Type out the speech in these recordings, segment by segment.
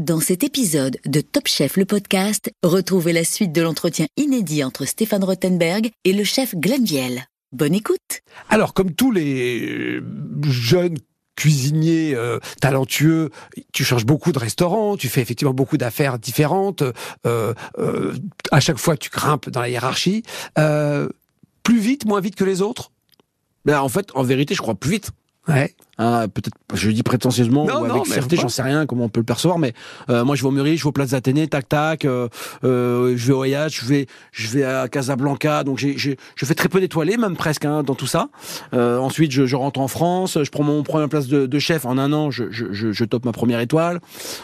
Dans cet épisode de Top Chef le podcast, retrouvez la suite de l'entretien inédit entre Stéphane Rothenberg et le chef Glenn Viel. Bonne écoute. Alors, comme tous les euh, jeunes cuisiniers euh, talentueux, tu changes beaucoup de restaurants, tu fais effectivement beaucoup d'affaires différentes. euh, à chaque fois, tu grimpes dans la hiérarchie. Plus vite, moins vite que les autres? Ben, en fait, en vérité, je crois plus vite. Ouais. Hein, peut-être, je le dis prétentieusement Non, ou avec fierté, j'en sais rien comment on peut le percevoir, mais euh, moi je vais au Mûri, je vais au Place d'Athénée, tac tac, euh, euh, je vais au Hayat, je vais, je vais à Casablanca, donc j'ai, j'ai, je fais très peu d'étoilés, même presque hein, dans tout ça. Euh, ensuite, je, je rentre en France, je prends mon première place de, de chef en un an, je, je, je, je top ma première étoile.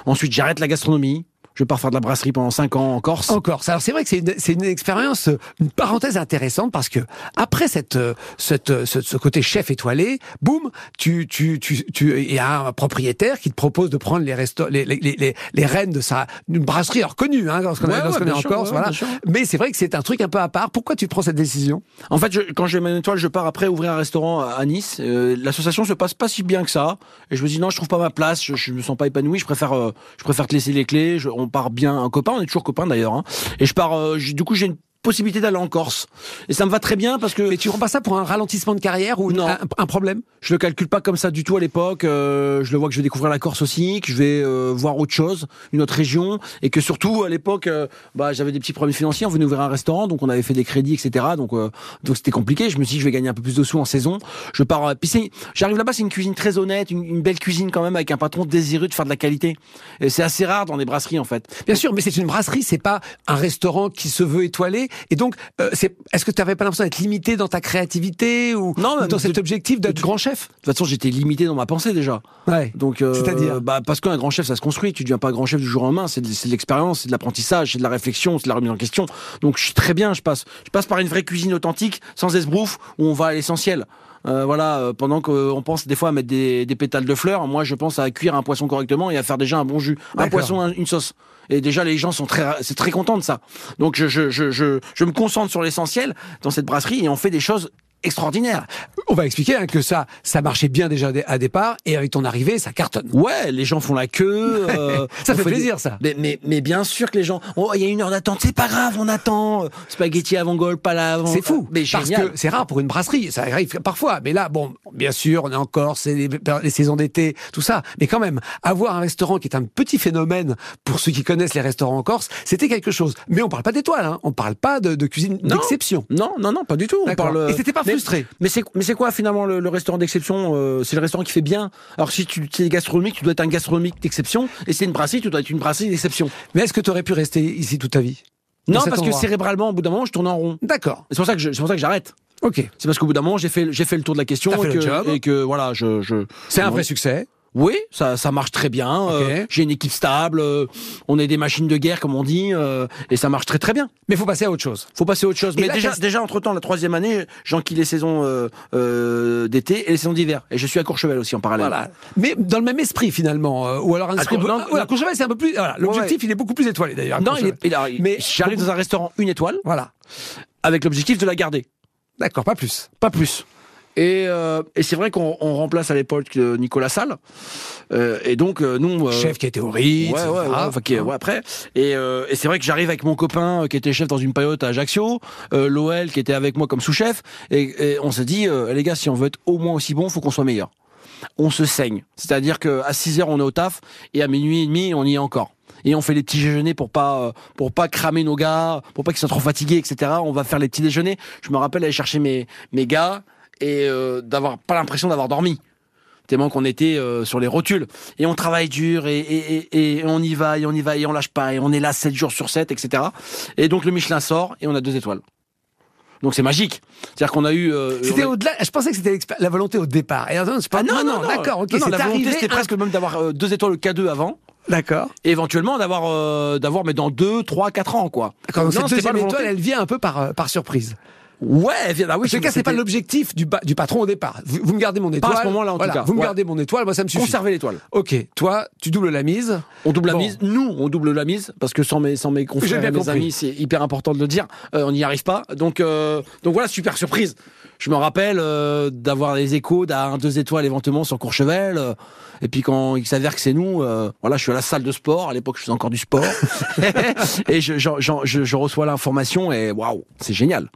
Ensuite, j'arrête la gastronomie. Je pars faire de la brasserie pendant 5 ans en Corse. Encore. Alors c'est vrai que c'est une, c'est une expérience, euh, une parenthèse intéressante parce que après cette, euh, cette, euh, ce, ce côté chef étoilé, boum, tu, tu, tu, tu, il y a un propriétaire qui te propose de prendre les restos, les, les, les, les, les rênes de sa, d'une brasserie reconnue, hein, lorsqu'on Ouais, est, ouais, en sûr, Corse, ouais, voilà. Mais c'est vrai que c'est un truc un peu à part. Pourquoi tu prends cette décision? En fait, je, quand j'ai mon étoile, je pars après ouvrir un restaurant à à Nice. Euh, L'association se passe pas si bien que ça. Et je me dis non, je trouve pas ma place. Je, je me sens pas épanoui. Je préfère, euh, je préfère te laisser les clés. Je- on part bien en copain. On est toujours copains d'ailleurs. hein. Et je pars. euh, du coup, j'ai une possibilité d'aller en Corse. Et ça me va très bien parce que Mais tu prends pas ça pour un ralentissement de carrière ou Non. un, un problème? Je le calcule pas comme ça du tout à l'époque. Euh, je le vois que je vais découvrir la Corse aussi, que je vais euh, voir autre chose, une autre région, et que surtout à l'époque, euh, bah, j'avais des petits problèmes financiers. On venait ouvrir un restaurant, donc on avait fait des crédits, etc. Donc euh, donc c'était compliqué. Je me suis dit je vais gagner un peu plus de sous en saison. Je pars. euh, puis j'arrive là-bas, c'est une cuisine très honnête, une, une belle cuisine quand même avec un patron désireux de faire de la qualité. Et c'est assez rare dans des brasseries en fait. Bien sûr, mais c'est une brasserie, c'est pas un restaurant qui se veut étoilé. Et donc, euh, c'est, est-ce que tu n'avais pas l'impression d'être limité dans ta créativité ou, Non, ou mais dans cet objectif d'être grand chef? De toute façon, j'étais limité dans ma pensée déjà. Ouais. Donc, euh, C'est-à-dire? bah, parce qu'un grand chef, ça se construit. Tu deviens pas grand chef du jour au lendemain. C'est de, c'est de l'expérience, c'est de l'apprentissage, c'est de la réflexion, c'est de la remise en question. Donc, je suis très bien. Je passe, je passe par une vraie cuisine authentique, sans esbrouf, où on va à l'essentiel. Euh, voilà, euh, pendant qu'on pense des fois à mettre des, des pétales de fleurs, moi je pense à cuire un poisson correctement et à faire déjà un bon jus, un poisson, un- une sauce. Et déjà les gens sont très, c'est très contents de ça. Donc je, je, je, je, je me concentre sur l'essentiel dans cette brasserie et on fait des choses extraordinaires. On va expliquer hein, que ça, ça marchait bien déjà dé- à départ et avec ton arrivée, ça cartonne. Ouais, les gens font la queue. euh, Ça fait des- plaisir, ça. Mais, mais, mais bien sûr que les gens. Oh, il y a une heure d'attente, c'est pas grave, on attend. Spaghetti avant Gaulle, pas là avant. C'est fou, Mais parce génial. que c'est rare pour une brasserie, ça arrive parfois. Mais là, bon, bien sûr, on est en Corse, c'est les, les saisons d'été, tout ça. Mais quand même, avoir un restaurant qui est un petit phénomène pour ceux qui connaissent les restaurants en Corse, c'était quelque chose. Mais on parle pas d'étoiles, hein. on parle pas de, de cuisine d'exception. Non, non, non, pas du tout. On parle. Et c'était pas mais- c'est mais c'est quoi finalement le, le restaurant d'exception euh, C'est le restaurant qui fait bien. Alors si tu es gastronomique, tu dois être un gastronomique d'exception. Et c'est une brasserie, tu dois être une brasserie d'exception. Mais est-ce que tu aurais pu rester ici toute ta vie? Non, parce que cérébralement, au bout d'un moment, je tourne en rond. D'accord. C'est pour ça que je- c'est pour ça que j'arrête. Ok. C'est parce qu'au bout d'un moment, j'ai fait j'ai fait le tour de la question et, que, job. et que voilà, je je C'est un vrai succès. Oui, ça, ça marche très bien. Euh, J'ai une équipe stable. euh, on est des machines de guerre, comme on dit, euh, et ça marche très très bien. Mais il faut passer à autre chose. Faut passer à autre chose. Et Mais là, déjà, déjà entre temps, la troisième année, j'enquille les saisons euh, euh, d'été et les saisons d'hiver. Et je suis à Courchevel aussi en parallèle. Voilà. Mais dans le même esprit finalement. euh, ou alors un esprit. Non. Courchevel, c'est un peu plus. Voilà, L'objectif, il est beaucoup plus étoilé d'ailleurs. Non, il est, Courchevel. il a- Mais- j'arrive dans un restaurant une étoile Voilà. avec l'objectif de la garder, D'accord, pas plus. pas plus. Et, euh, et c'est vrai qu'on on remplace à l'époque euh, Nicolas Salle. Euh, et donc euh, nous, euh, Chef qui était au Ritz. Ouais, ouais, etc. ouais, qui ouais, après. Et, euh, et c'est vrai que j'arrive avec mon copain euh, qui était chef dans une paillote à Ajaccio, euh, Loël qui était avec moi comme sous-chef, et, et on s'est dit, euh, les gars, si on veut être au moins aussi bon, faut qu'on soit meilleur. On se saigne. C'est-à-dire qu'à 6 heures, on est au taf, et à minuit et demi, on y est encore. Et on fait les petits déjeuners pour pas pour pas cramer nos gars, pour pas qu'ils soient trop fatigués, etc. On va faire les petits déjeuners. Je me rappelle aller chercher mes mes gars et euh, d'avoir pas l'impression d'avoir dormi tellement qu'on était euh, sur les rotules. Et on travaille dur et, et, et, et on y va et on y va et on lâche pas et on est là 7 jours sur 7, etc. Et donc le Michelin sort et on a deux étoiles. Donc c'est magique. C'est-à-dire qu'on a eu... euh, C'était a- au-delà. Je pensais que c'était la volonté au départ. Et attends, c'est pas. Ah non, non, non, d'accord, ok. Non, non, c'est la volonté, c'était un- presque même d'avoir euh, deux étoiles au K2 avant. D'accord. Et éventuellement d'avoir, euh, d'avoir mais dans 2, 3, 4 ans, quoi. D'accord, donc Non, cette deuxième étoile, elle vient un peu par, euh, par surprise. Ouais, ah oui, En tout cas, c'est pas l'objectif du, du patron au départ. Vous, vous me gardez mon étoile. Pas à ce moment-là, en tout cas. Vous me Ouais. gardez mon étoile, moi ça me suffit. conserver l'étoile. Ok, toi, tu doubles la mise. On double Bon. la mise. Nous, on double la mise parce que sans mes sans mes confrères bien et mes compris. amis, c'est hyper important de le dire. euh, on n'y arrive pas. Donc euh, donc voilà, super surprise. Je me rappelle euh, d'avoir des échos d'un deux étoiles éventuellement sur Courchevel. et puis quand il s'avère que c'est nous, voilà, je suis à la salle de sport. À l'époque, je faisais encore du sport. et je, j'en- je, je reçois l'information et waouh, c'est génial.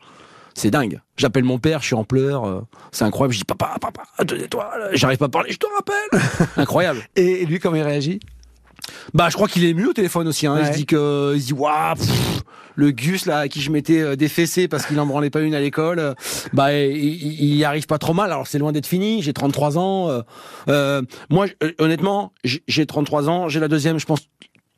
C'est dingue. J'appelle mon père, je suis en pleurs. euh, c'est incroyable. Je dis papa, papa, deux étoiles. J'arrive pas à parler, je te rappelle. incroyable. Et lui, comment il réagit? Bah, je crois qu'il est ému au téléphone aussi. Hein. Il se dit que, il se dit, waouh, le Gus là, à qui je m'étais euh, défessé parce qu'il en branlait pas une à l'école, euh, bah, il, il arrive pas trop mal. Alors c'est loin d'être fini. J'ai 33 ans. euh, moi, honnêtement, j'ai j'ai 33 ans. J'ai la deuxième. Je pense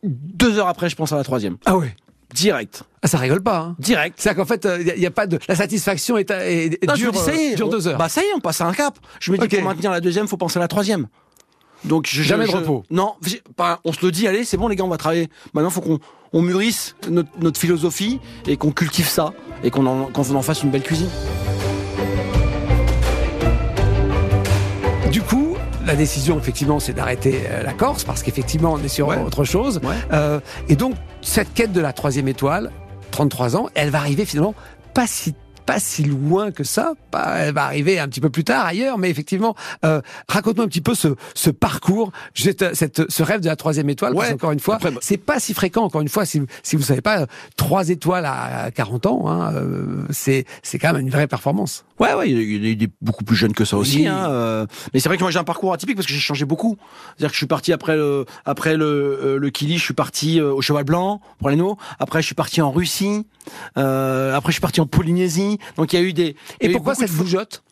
deux heures après, je pense à la troisième. Ah ouais. Direct, Ah, ça rigole pas. Hein. direct. C'est-à-dire qu'en fait, il n'y a, pas de la satisfaction est, est, est Non, dure, dis, ça y est, euh, dure deux heures. Bah ça y est, on passe à un cap. Je me dis Ok. pour maintenir la deuxième, faut penser à la troisième. Donc je- Jamais de repos. Non, on se le dit. Allez, c'est bon les gars, on va travailler. Maintenant, faut qu'on on mûrisse notre, notre philosophie et qu'on cultive ça et qu'on en, en fasse une belle cuisine. Du coup, la décision, effectivement, c'est d'arrêter euh, la Corse, parce qu'effectivement, on est sur Ouais. autre chose. Ouais. Euh, et donc, cette quête de la troisième étoile, 33 ans, elle va arriver finalement pas si pas si loin que ça. Elle va arriver un petit peu plus tard ailleurs, mais effectivement, euh, raconte-nous un petit peu ce, ce parcours, cette, cette- ce rêve de la troisième étoile. Parce qu'encore une fois, Après, c'est pas si fréquent. Encore une fois, si, vous- si vous savez pas, euh, trois étoiles à 40 ans, hein, euh, c'est c'est quand même une vraie performance. Ouais, ouais, il des beaucoup plus jeunes que ça aussi. Oui. Hein, euh, mais c'est vrai que moi j'ai un parcours atypique parce que j'ai changé beaucoup. C'est-à-dire que je suis parti après le après le euh, le Kili, je suis parti au Cheval Blanc pour les. Après je suis parti en Russie. Euh, après je suis parti en Polynésie. Donc il y a eu des. Et pourquoi cette bougeotte?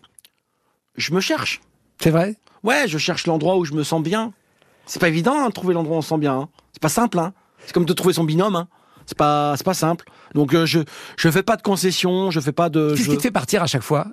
Je me cherche. C'est vrai? Ouais, je cherche l'endroit où je me sens bien. C'est pas évident hein, de trouver l'endroit où on se sent bien. hein. C'est pas simple. Hein. C'est comme de trouver son binôme. C'est pas c'est pas simple. Donc euh, je je fais pas de concessions, je fais pas de. Qu'est-ce je- qui te fait partir à chaque fois?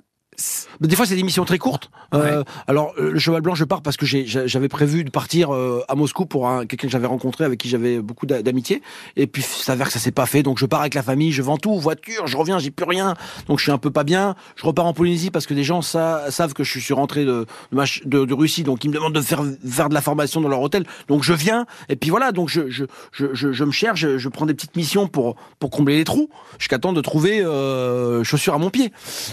Des fois, c'est des missions très courtes. Euh, alors, euh, le cheval blanc, je pars parce que j'avais prévu de partir euh, à Moscou pour un- quelqu'un que j'avais rencontré, avec qui j'avais beaucoup d'a- d'amitié. Et puis, ça s'avère que ça s'est pas fait. Donc, je pars avec la famille, je vends tout, voiture, je reviens, j'ai plus rien. Donc, je suis un peu pas bien. Je repars en Polynésie parce que des gens sa- savent que je suis rentré de, de, de- de Russie. Donc, ils me demandent de faire, faire de la formation dans leur hôtel. Donc, je viens. Et puis, voilà. Donc, je, je, je, je, je me cherche, je, je prends des petites missions pour, pour combler les trous jusqu'à temps de trouver euh, chaussures à mon pied.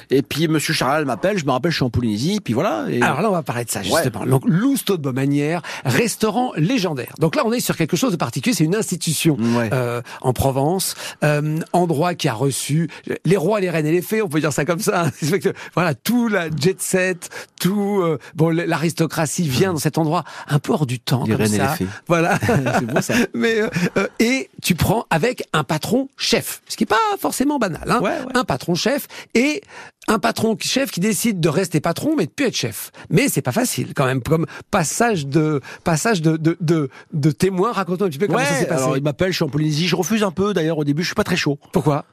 Et puis, Monsieur Charal m'appelle. Je me rappelle, je suis en Polynésie. Puis voilà. Et... Alors là, on va parler de ça, justement. Donc, Lousteau de Beaumanière, restaurant légendaire. Donc là, on est sur quelque chose de particulier. C'est une institution Ouais. euh, en Provence, euh, endroit qui a reçu les rois, les reines et les fées, on peut dire ça comme ça. Voilà, tout la jet set, tout euh, bon, l'aristocratie vient dans cet endroit un peu hors du temps. Les comme reines et les fées. Voilà. C'est beau, ça. Mais euh, euh, et tu prends avec un patron chef, ce qui est pas forcément banal. Hein. Ouais. Un patron chef et un patron chef qui décide de rester patron mais de plus être chef. Mais c'est pas facile quand même comme passage de passage de de de, de témoin. Raconte-nous un petit peu comment ça s'est Ouais, passé. alors il m'appelle, je suis en Polynésie, je refuse un peu d'ailleurs au début, je suis pas très chaud. Pourquoi?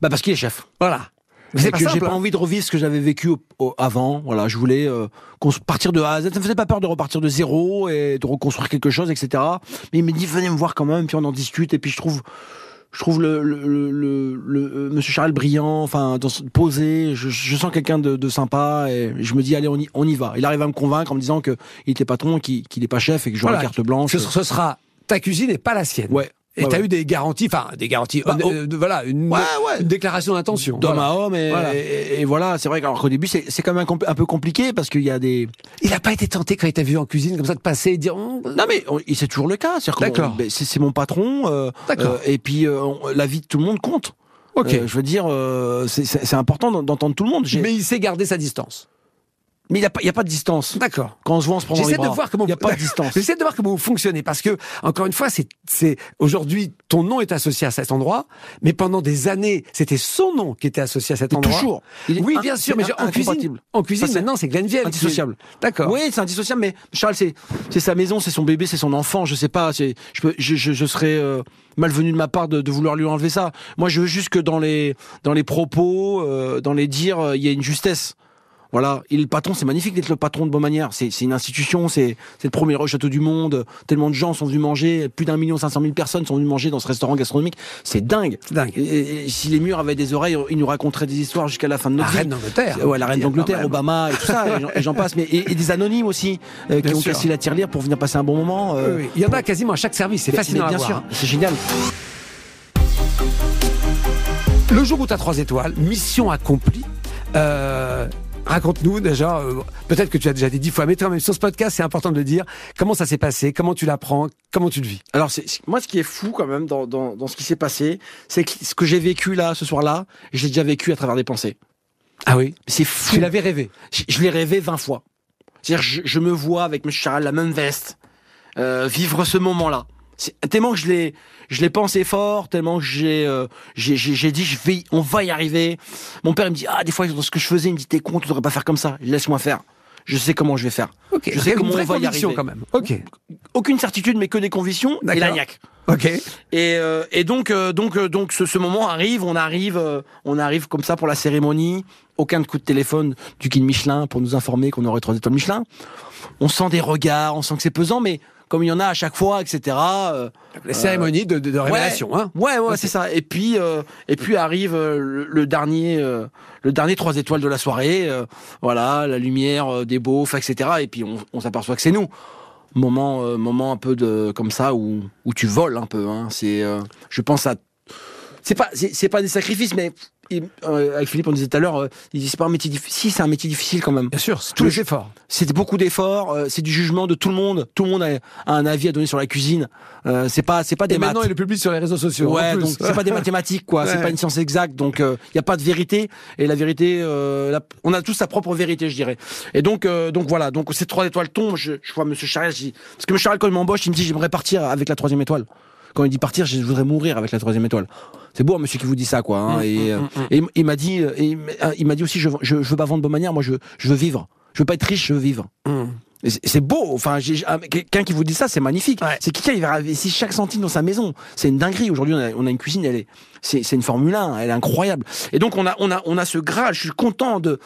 Bah parce qu'il est chef. Voilà. C'est que j'ai pas hein. envie de revivre ce que j'avais vécu au- au- avant. Voilà, je voulais euh, partir de A à Z. Ça me faisait pas peur de repartir de zéro et de reconstruire quelque chose, etc. Mais il m'a dit venez me voir quand même, puis on en discute. Et puis je trouve, je trouve le, le, le, le- le- euh, Monsieur Charles brillant, enfin dans, posé. Je, je sens quelqu'un de, de sympa et je me dis allez on y, on y va. Il arrive à me convaincre en me disant que il était patron, qu'il qu'il est pas chef et que j'aurai Voilà. la carte blanche. Ce, ce sera ta cuisine et pas la sienne. Ouais. Et Ouais, t'as ouais. eu des garanties, enfin des garanties, Bah, euh, de- voilà, une, Ouais, une déclaration d'intention. d'homme Voilà. à homme et, Voilà. et- et voilà c'est vrai qu'au début c'est quand même un, peu compliqué parce qu'il y a des Il a pas été tenté quand il t'a vu en cuisine comme ça de passer et dire. oh, non mais c'est toujours le cas c'est D'accord. c'est mon patron euh, D'accord. euh, et puis euh, la vie de tout le monde compte Ok. Euh, je veux dire euh, c'est- important d'en- d'entendre tout le monde Mais il sait garder sa distance. Il y a pas il y a pas de distance D'accord. quand on se voit on se prend dans les J'essaie de voir comment il y a pas de distance J'essaie de voir comment vous fonctionnez parce que encore une fois, c'est c'est aujourd'hui ton nom est associé à cet endroit, mais pendant des années, c'était son nom qui était associé à cet Et endroit. toujours Oui, bien sûr, mais en cuisine, en cuisine maintenant c'est Glenville. indissociable. D'accord. Oui, c'est indissociable, mais Charles, c'est c'est sa maison, c'est son bébé, c'est son enfant. Je sais pas, je peux, je, je, je serais euh, malvenu de ma part de, de vouloir lui enlever ça. Moi, je veux juste que dans les dans les propos, euh, dans les dires, euh, il y ait une justesse. Voilà, il est le patron, c'est magnifique d'être le patron de bonne manière. C'est une institution, c'est le premier château du monde. Tellement de gens sont venus manger, plus d'un million cinq cent mille personnes sont venues manger dans ce restaurant gastronomique. C'est dingue. C'est dingue. Et- et si les murs avaient des oreilles, ils nous raconteraient des histoires jusqu'à la fin de La notre vie. reine d'Angleterre. Ouais, la reine d'Angleterre. Obama et tout ça, et j'en- et passe. Mais et, et des anonymes aussi euh, qui Bien ont sûr. cassé la tirelire pour venir passer un bon moment. euh, Oui, oui. Il y en a quasiment à chaque service, c'est fascinant bien à voir. sûr, hein. c'est génial. Le jour où tu as trois étoiles, mission accomplie. Euh, Raconte-nous déjà, euh, peut-être que tu as déjà dit dix fois, mais quand même sur ce podcast, c'est important de le dire. Comment ça s'est passé? Comment tu l'apprends? Comment tu le vis? Alors, c'est, moi, ce qui est fou quand même dans, dans, dans ce qui s'est passé, c'est que ce que j'ai vécu là, ce soir-là, je l'ai déjà vécu à travers des pensées. Ah oui? C'est fou. Tu l'avais rêvé? Je, je l'ai rêvé 20 fois. C'est-à-dire, je, je me vois avec M. Charal, la même veste, euh, vivre ce moment-là. Tellement que je l'ai, je l'ai pensé fort, tellement que j'ai, euh, j'ai, j'ai, j'ai dit, je vais, on va y arriver. Mon père il me dit, ah, des fois, dans ce que je faisais, il me dit, t'es con, tu devrais pas faire comme ça. Laisse-moi faire. Je sais comment je vais faire. Ok. Je sais comment on va y arriver. quand même. Ok. Aucune certitude, mais que des convictions et la niaque. Ok. Et, euh, et donc, euh, donc, euh, donc, ce, ce moment arrive. On arrive, euh, on arrive comme ça pour la cérémonie. Aucun coup de téléphone du guide Michelin pour nous informer qu'on aurait trois étoiles Michelin. On sent des regards, on sent que c'est pesant, mais comme il y en a à chaque fois, etc. euh, La cérémonie de, de- de révélation, hein Ouais, ouais, Ok. c'est ça. Et puis, euh, et puis arrive euh, le, le dernier, euh, le dernier trois étoiles de la soirée. euh, voilà, la lumière, des beaufs, etc. Et puis on, on s'aperçoit que c'est nous. Moment, euh, moment un peu de comme ça où où tu voles un peu. Hein. C'est, euh, je pense à, c'est pas, c'est pas des sacrifices, mais il- euh, avec Philippe on disait tout à l'heure, euh, il dit c'est pas un métier difficile. Si, c'est un métier difficile quand même. Bien sûr, c'est tous Le- les efforts. C'est beaucoup d'efforts, euh, c'est du jugement de tout le monde. Tout le monde a, a un avis à donner sur la cuisine. Euh, c'est pas, c'est pas des Et maintenant, maths. il est public sur les réseaux sociaux. Ouais, donc c'est pas des mathématiques, quoi. C'est Ouais. pas une science exacte, donc il y a pas de vérité. Et la vérité, euh, la- on a tous sa propre vérité, je dirais. Et donc, euh, donc voilà. Donc ces trois étoiles tombent. Je, je vois Monsieur Charles, je dis parce que Monsieur Charles quand il m'embauche, il me dit j'aimerais partir avec la troisième étoile. Quand il dit partir, je voudrais mourir avec la troisième étoile. C'est beau, un monsieur qui vous dit ça, quoi. hein. Mm, et, mm, euh, mm, et il m'a dit, euh, et il m- euh, il m'a dit aussi, je, je, je veux pas vendre de bonne manière. Moi, je, je veux vivre. Je veux pas être riche, je veux vivre. C'est beau. Enfin, ah, quelqu'un qui vous dit ça, c'est magnifique. Ouais. C'est quelqu'un qui va investir chaque centime dans sa maison. C'est une dinguerie. Aujourd'hui, on a, on a une cuisine, elle est, c'est, c'est une Formule 1, elle est incroyable. Et donc, on a, on a, on a ce Graal. Je suis content de,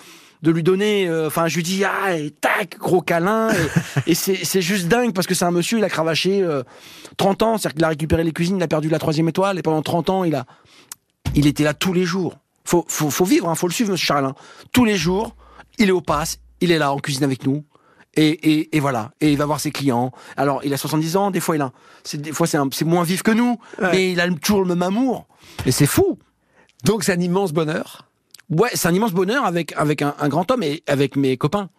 de lui donner. euh, Enfin, je lui dis, ah, et tac, gros câlin. Et, et c'est, juste dingue parce que c'est un monsieur, il a cravaché euh, 30 ans. C'est-à-dire qu'il a récupéré les cuisines, il a perdu la troisième étoile, et pendant 30 ans, il a, il était là tous les jours. Faut, faut, faut vivre, hein, faut le suivre, monsieur Charles. hein. Tous les jours, il est au pass, il est là en cuisine avec nous. Et, et, et voilà, et il va voir ses clients. Alors, il a 70 ans, des fois il a, c'est des fois c'est moins vif que nous, Ouais. mais il a toujours le même amour. Et c'est fou. Donc, c'est un immense bonheur. Ouais, c'est un immense bonheur avec avec un, grand homme et avec mes copains.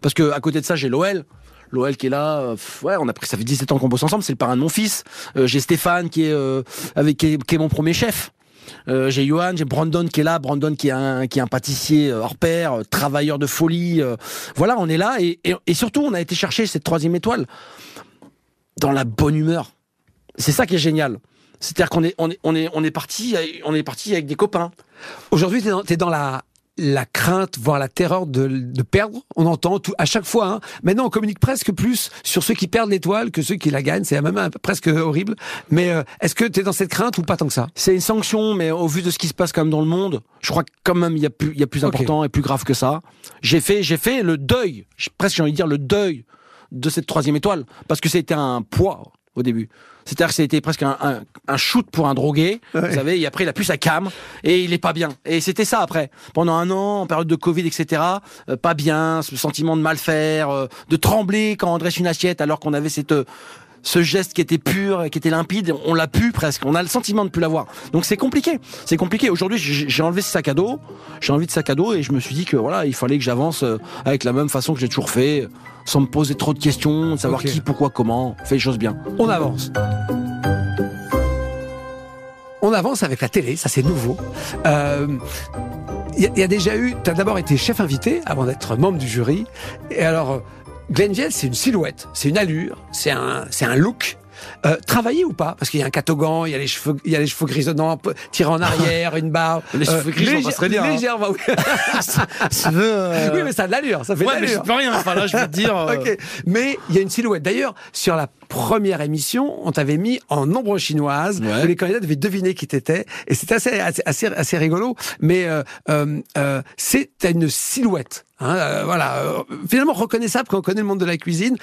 Parce que à côté de ça, j'ai Loël. Loël qui est là, euh, ouais, on a pris, ça fait 17 ans qu'on bosse ensemble, c'est le parrain de mon fils. Euh, j'ai Stéphane qui est euh, avec qui est, mon premier chef. J'ai Johan, j'ai Brandon qui est là, Brandon qui est un qui est un pâtissier hors pair, travailleur de folie. voilà, on est là et, et surtout on a été chercher cette troisième étoile dans la bonne humeur. C'est ça qui est génial. C'est-à-dire qu'on est on est on est on est parti on est parti avec des copains. Aujourd'hui, tu es dans, t'es dans la, la crainte, voire la terreur de, de perdre. On entend tout, à chaque fois. hein. Maintenant, on communique presque plus sur ceux qui perdent l'étoile que ceux qui la gagnent. C'est même un presque horrible. Mais euh, est-ce que tu es dans cette crainte ou pas tant que ça? C'est une sanction, mais au vu de ce qui se passe quand même dans le monde, je crois que quand même il y a plus, il y a plus important et plus grave que ça. J'ai fait, j'ai fait le deuil, j'ai- presque j'ai envie de dire le deuil de cette troisième étoile, parce que c'était un poids au début. C'est-à-dire que c'était presque un, un, un shoot pour un drogué, Ouais. vous savez, et après il a plus sa cam, et il est pas bien. Et c'était ça après. Pendant un an, en période de Covid, etc., euh, pas bien, ce sentiment de mal faire, euh, de trembler quand on dresse une assiette alors qu'on avait cette... euh, ce geste qui était pur, qui était limpide, on l'a pu presque. On a le sentiment de plus l'avoir. Donc c'est compliqué. C'est compliqué. Aujourd'hui, j'ai enlevé ce sac à dos. J'ai envie de sac à dos et je me suis dit que voilà, il fallait que j'avance euh, avec la même façon que j'ai toujours fait, sans me poser trop de questions, de savoir qui, pourquoi, comment. Fait les choses bien. On avance. On avance avec la télé, ça c'est nouveau. Euh, Il y, y a déjà eu, tu as d'abord été chef invité avant d'être membre du jury. Et alors, euh, Glenn Vielle, c'est une silhouette, c'est une allure, c'est un, c'est un look. Euh, travailler ou pas? Parce qu'il y a un catogan, il y a les cheveux, il y a les cheveux grisonnants, tirés en arrière, une barbe. Les cheveux gris, j'en légère- bien, hein. légèrement, oui. Euh, oui, mais ça a de l'allure, ça fait de Ouais, mais je peux rien. Enfin là, je vais te dire. euh, Ok. Mais il y a une silhouette. D'ailleurs, sur la première émission, on t'avait mis en ombre chinoise. Ouais. où les candidats devaient deviner qui t'étais. Et c'était assez, assez, assez, assez rigolo. Mais euh, euh, euh, c'est t'as une silhouette. Hein, euh, voilà, euh, finalement reconnaissable quand on connaît le monde de la cuisine.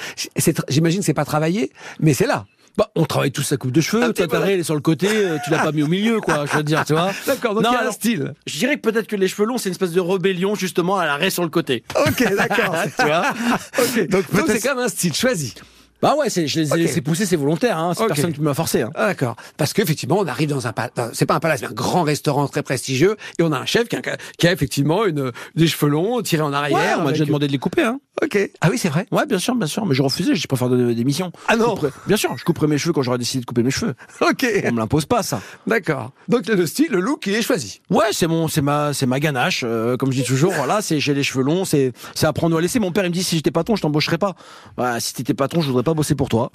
J'imagine que c'est pas travaillé, mais c'est là. Bah, on travaille tous sa coupe de cheveux. Ah, Toi, ta elle est sur le côté. euh, Tu l'as pas mis au milieu, quoi. Je veux dire, tu vois. D'accord, donc Non, il y a un style. Je dirais que peut-être que les cheveux longs, c'est une espèce de rébellion justement à la raie sur le côté. Ok, d'accord. tu vois Ok, donc c'est quand même un style choisi. Bah ouais, c'est, je les ai laissés pousser, c'est volontaire. Hein, c'est personne qui m'a forcé. Hein. Ah, d'accord. Parce qu'effectivement, on arrive dans un palace, c'est pas un palace, mais un grand restaurant très prestigieux, et on a un chef qui a, qui a effectivement une, des cheveux longs tirés en arrière. Ouais, on m'a avec- déjà demandé de les couper. Hein. Ok. Ah oui, c'est vrai. Ouais, bien sûr, bien sûr. Mais je refusais, je préfère donner des missions. Ah non. Couperais- Bien sûr, je couperais mes cheveux quand j'aurais décidé de couper mes cheveux. Ok. On me l'impose pas, ça. D'accord. Donc le style, le look, il est choisi. Ouais, c'est mon, c'est ma, c'est ma ganache. euh, comme je dis toujours, voilà, c'est j'ai les cheveux longs, c'est, c'est apprendre à laisser. Mon père il me dit si j'étais patron, je t'embaucherais pas. Bah, si t'étais patron, je voudrais pas bosser pour toi.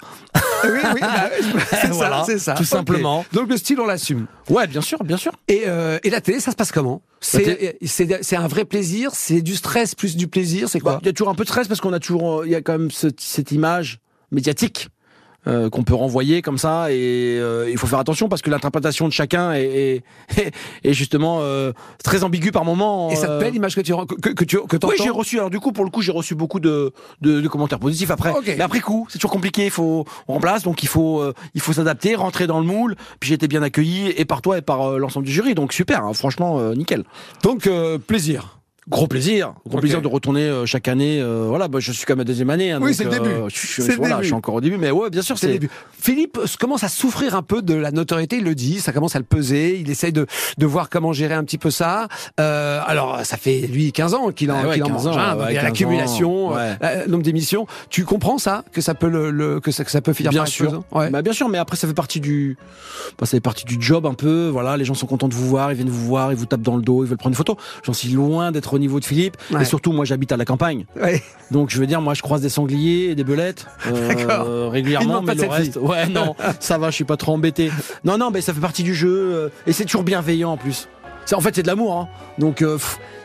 oui, oui, bah, c'est Voilà, ça, c'est ça. tout simplement. Donc le style, on l'assume. Ouais, bien sûr, bien sûr. Et, euh, et la télé, ça se passe comment? C'est un vrai plaisir, c'est du stress plus du plaisir, c'est Bah, quoi Il y a toujours un peu de stress parce qu'on a toujours, euh, il y a quand même ce- cette image médiatique. Euh, qu'on peut renvoyer comme ça et euh, il faut faire attention parce que l'interprétation de chacun est, est, est justement euh, très ambiguë par moment. Et ça te plaît l'image que tu que, que tu que Oui, j'ai reçu. Alors du coup, pour le coup, j'ai reçu beaucoup de, de, de commentaires positifs après. Mais après coup, c'est toujours compliqué. Il faut on remplace, donc il faut il faut s'adapter, rentrer dans le moule. Puis j'ai été bien accueilli et par toi et par l'ensemble du jury. Donc super, hein, franchement, nickel. Donc plaisir. Gros plaisir, gros plaisir de retourner euh, chaque année. euh, voilà, bah, je suis quand même à deuxième année. hein, Oui, c'est le début. euh, je, voilà, début. je suis encore au début, mais ouais, bien sûr, C'est le début. Philippe euh, commence à souffrir un peu de la notoriété, il le dit, ça commence à le peser, il essaye de, de voir comment gérer un petit peu ça. Euh, alors, ça fait lui 15 ans qu'il en, Ah ouais, qu'il en 15 mange, ans, hein, ouais, il y a 15 l'accumulation, euh, ouais. euh, nombre d'émissions. Tu comprends ça que ça peut le, le- que ça que ça peut finir Bien par sûr. Bah, bien sûr, mais après ça fait partie du, bah, ça fait partie du job un peu. Voilà, les gens sont contents de vous voir, ils viennent vous voir, ils vous tapent dans le dos, ils veulent prendre une photo. J'en suis loin d'être au niveau de Philippe. Ouais. Et surtout, moi, j'habite à la campagne, Ouais. donc je veux dire, moi, je croise des sangliers et des belettes euh, régulièrement, mais le reste, ouais, non, ça va, je suis pas trop embêté. Non, non, mais ça fait partie du jeu euh, et c'est toujours bienveillant en plus. C'est en fait c'est de l'amour, hein. donc il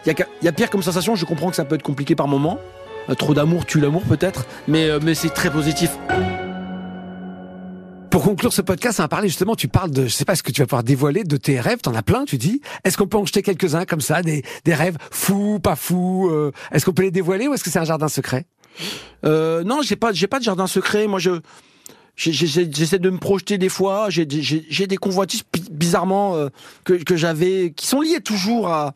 y, a, qu'à- y a pire comme sensation. Je comprends que ça peut être compliqué par moment. Euh, trop d'amour tue l'amour peut-être, mais euh, mais c'est très positif. Pour conclure ce podcast, on va parler justement, tu parles de, je sais pas ce que tu vas pouvoir dévoiler, de tes rêves, t'en as plein, tu dis? Est-ce qu'on peut en jeter quelques-uns comme ça, des, des rêves fous, pas fous euh, Est-ce qu'on peut les dévoiler ou est-ce que c'est un jardin secret? Euh, non, j'ai pas, j'ai pas de jardin secret. Moi, je, j'essaie de me projeter des fois. J'ai, des convoitises bi- bizarrement euh, que, que j'avais, qui sont liées toujours à,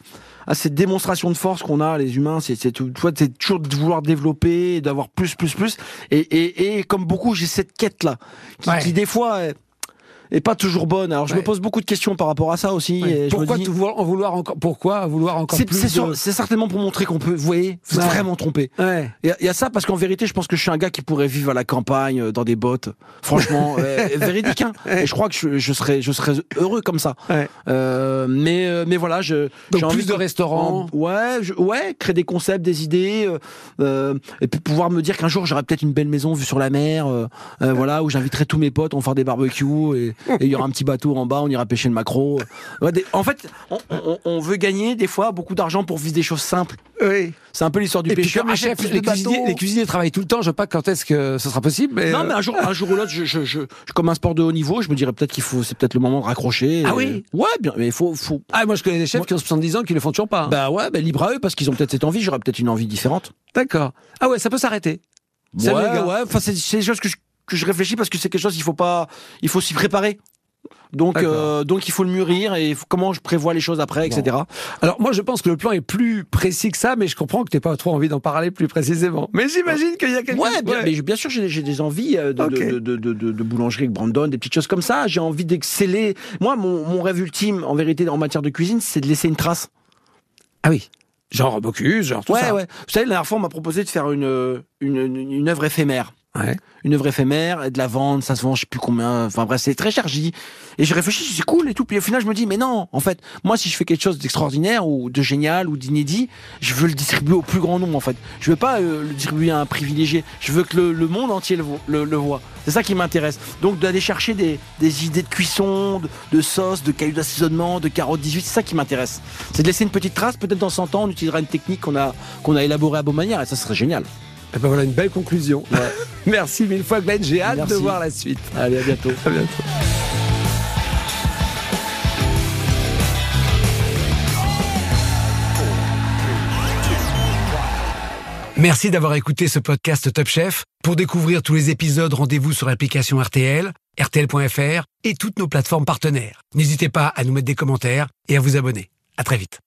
à cette démonstration de force qu'on a les humains. C'est, tout- c'est toujours de vouloir développer, d'avoir plus, plus, plus. Et, et, et comme beaucoup, j'ai cette quête là, qui, Ouais. qui des fois est pas toujours bonne. Alors, je Ouais. me pose beaucoup de questions par rapport à ça aussi. Ouais. et je me Pourquoi dis- vouloir- en vouloir encore Pourquoi vouloir encore plus c'est, de- certainement pour montrer qu'on peut. Vous voyez, vous êtes Ouais. vraiment trompé. Ouais. Il y, a- il y a ça parce qu'en vérité, je pense que je suis un gars qui pourrait vivre à la campagne, euh, dans des bottes. Franchement, euh, véridique. Hein. Et je crois que je, je serais, je serais heureux comme ça. Ouais. Euh, mais, euh, mais voilà, je. Donc j'ai plus envie de restaurants. en- ouais, je- ouais, créer des concepts, des idées, euh, et puis pouvoir me dire qu'un jour j'aurai peut-être une belle maison vue sur la mer, voilà, où j'inviterai tous mes potes, on va faire des barbecues et et il y aura un petit bateau en bas, on ira pêcher le maquereau. Ouais, des- en fait, on, on- on veut gagner des fois beaucoup d'argent pour vivre des choses simples. Oui. C'est un peu l'histoire du Et puis pêcheur. comme les chefs, les cuisiniers, les cuisiniers travaillent tout le temps. Je sais pas quand est-ce que ce sera possible. Mais Non, euh, mais un jour, un jour ou l'autre, je, je, je, je- comme un sport de haut niveau, je me dirais peut-être qu'il faut, c'est peut-être le moment de raccrocher. Ah Et- oui Ouais, bien, mais il faut, faut. Ah, moi je connais des chefs Moi- qui ont 70 ans qui le font toujours pas. hein. Bah ouais, bah libre à eux parce qu'ils ont peut-être cette envie. J'aurais peut-être une envie différente. D'accord. Ah ouais, ça peut s'arrêter. Ouais, ouais. Enfin, c'est, c'est des choses que je, que je réfléchis parce que c'est quelque chose qu'il faut pas, il faut s'y préparer. Donc, euh, donc il faut le mûrir et comment je prévois les choses après, etc. Alors moi je pense que le plan est plus précis que ça, mais je comprends que t'aies pas trop envie d'en parler plus précisément. Mais j'imagine qu'il y a quelque Ouais, chose. bien, mais bien sûr, j'ai, des envies euh, de, de, de, boulangerie avec Brandon, des petites choses comme ça. J'ai envie d'exceller. Moi, mon, mon rêve ultime, en vérité, en matière de cuisine, c'est de laisser une trace. Ah oui. Genre Bocuse, genre tout ouais, ça. ouais. Vous savez, la dernière fois, on m'a proposé de faire une, une, une, une œuvre éphémère. Une œuvre éphémère, de la vendre, ça se vend, je sais plus combien. Enfin bref, c'est très dit, et je réfléchis, c'est cool et tout. Puis au final, je me dis, mais non, en fait, moi, si je fais quelque chose d'extraordinaire ou de génial ou d'inédit, je veux le distribuer au plus grand nombre, en fait. Je veux pas euh, le distribuer à un privilégié. Je veux que le, monde entier le, le, voit. C'est ça qui m'intéresse. Donc d'aller chercher des, idées de cuisson, de, sauce, de cailloux d'assaisonnement, de carottes 18, c'est ça qui m'intéresse. C'est de laisser une petite trace. Peut-être dans 100 ans, on utilisera une technique qu'on a, qu'on a élaborée à Beaumanière et ça serait génial. Et ben voilà une belle conclusion. Merci mille fois Glenn, j'ai hâte de voir la suite. Allez, à bientôt. À bientôt. Merci d'avoir écouté ce podcast Top Chef. Pour découvrir tous les épisodes, rendez-vous sur l'application RTL, RTL.fr et toutes nos plateformes partenaires. N'hésitez pas à nous mettre des commentaires et à vous abonner. À très vite.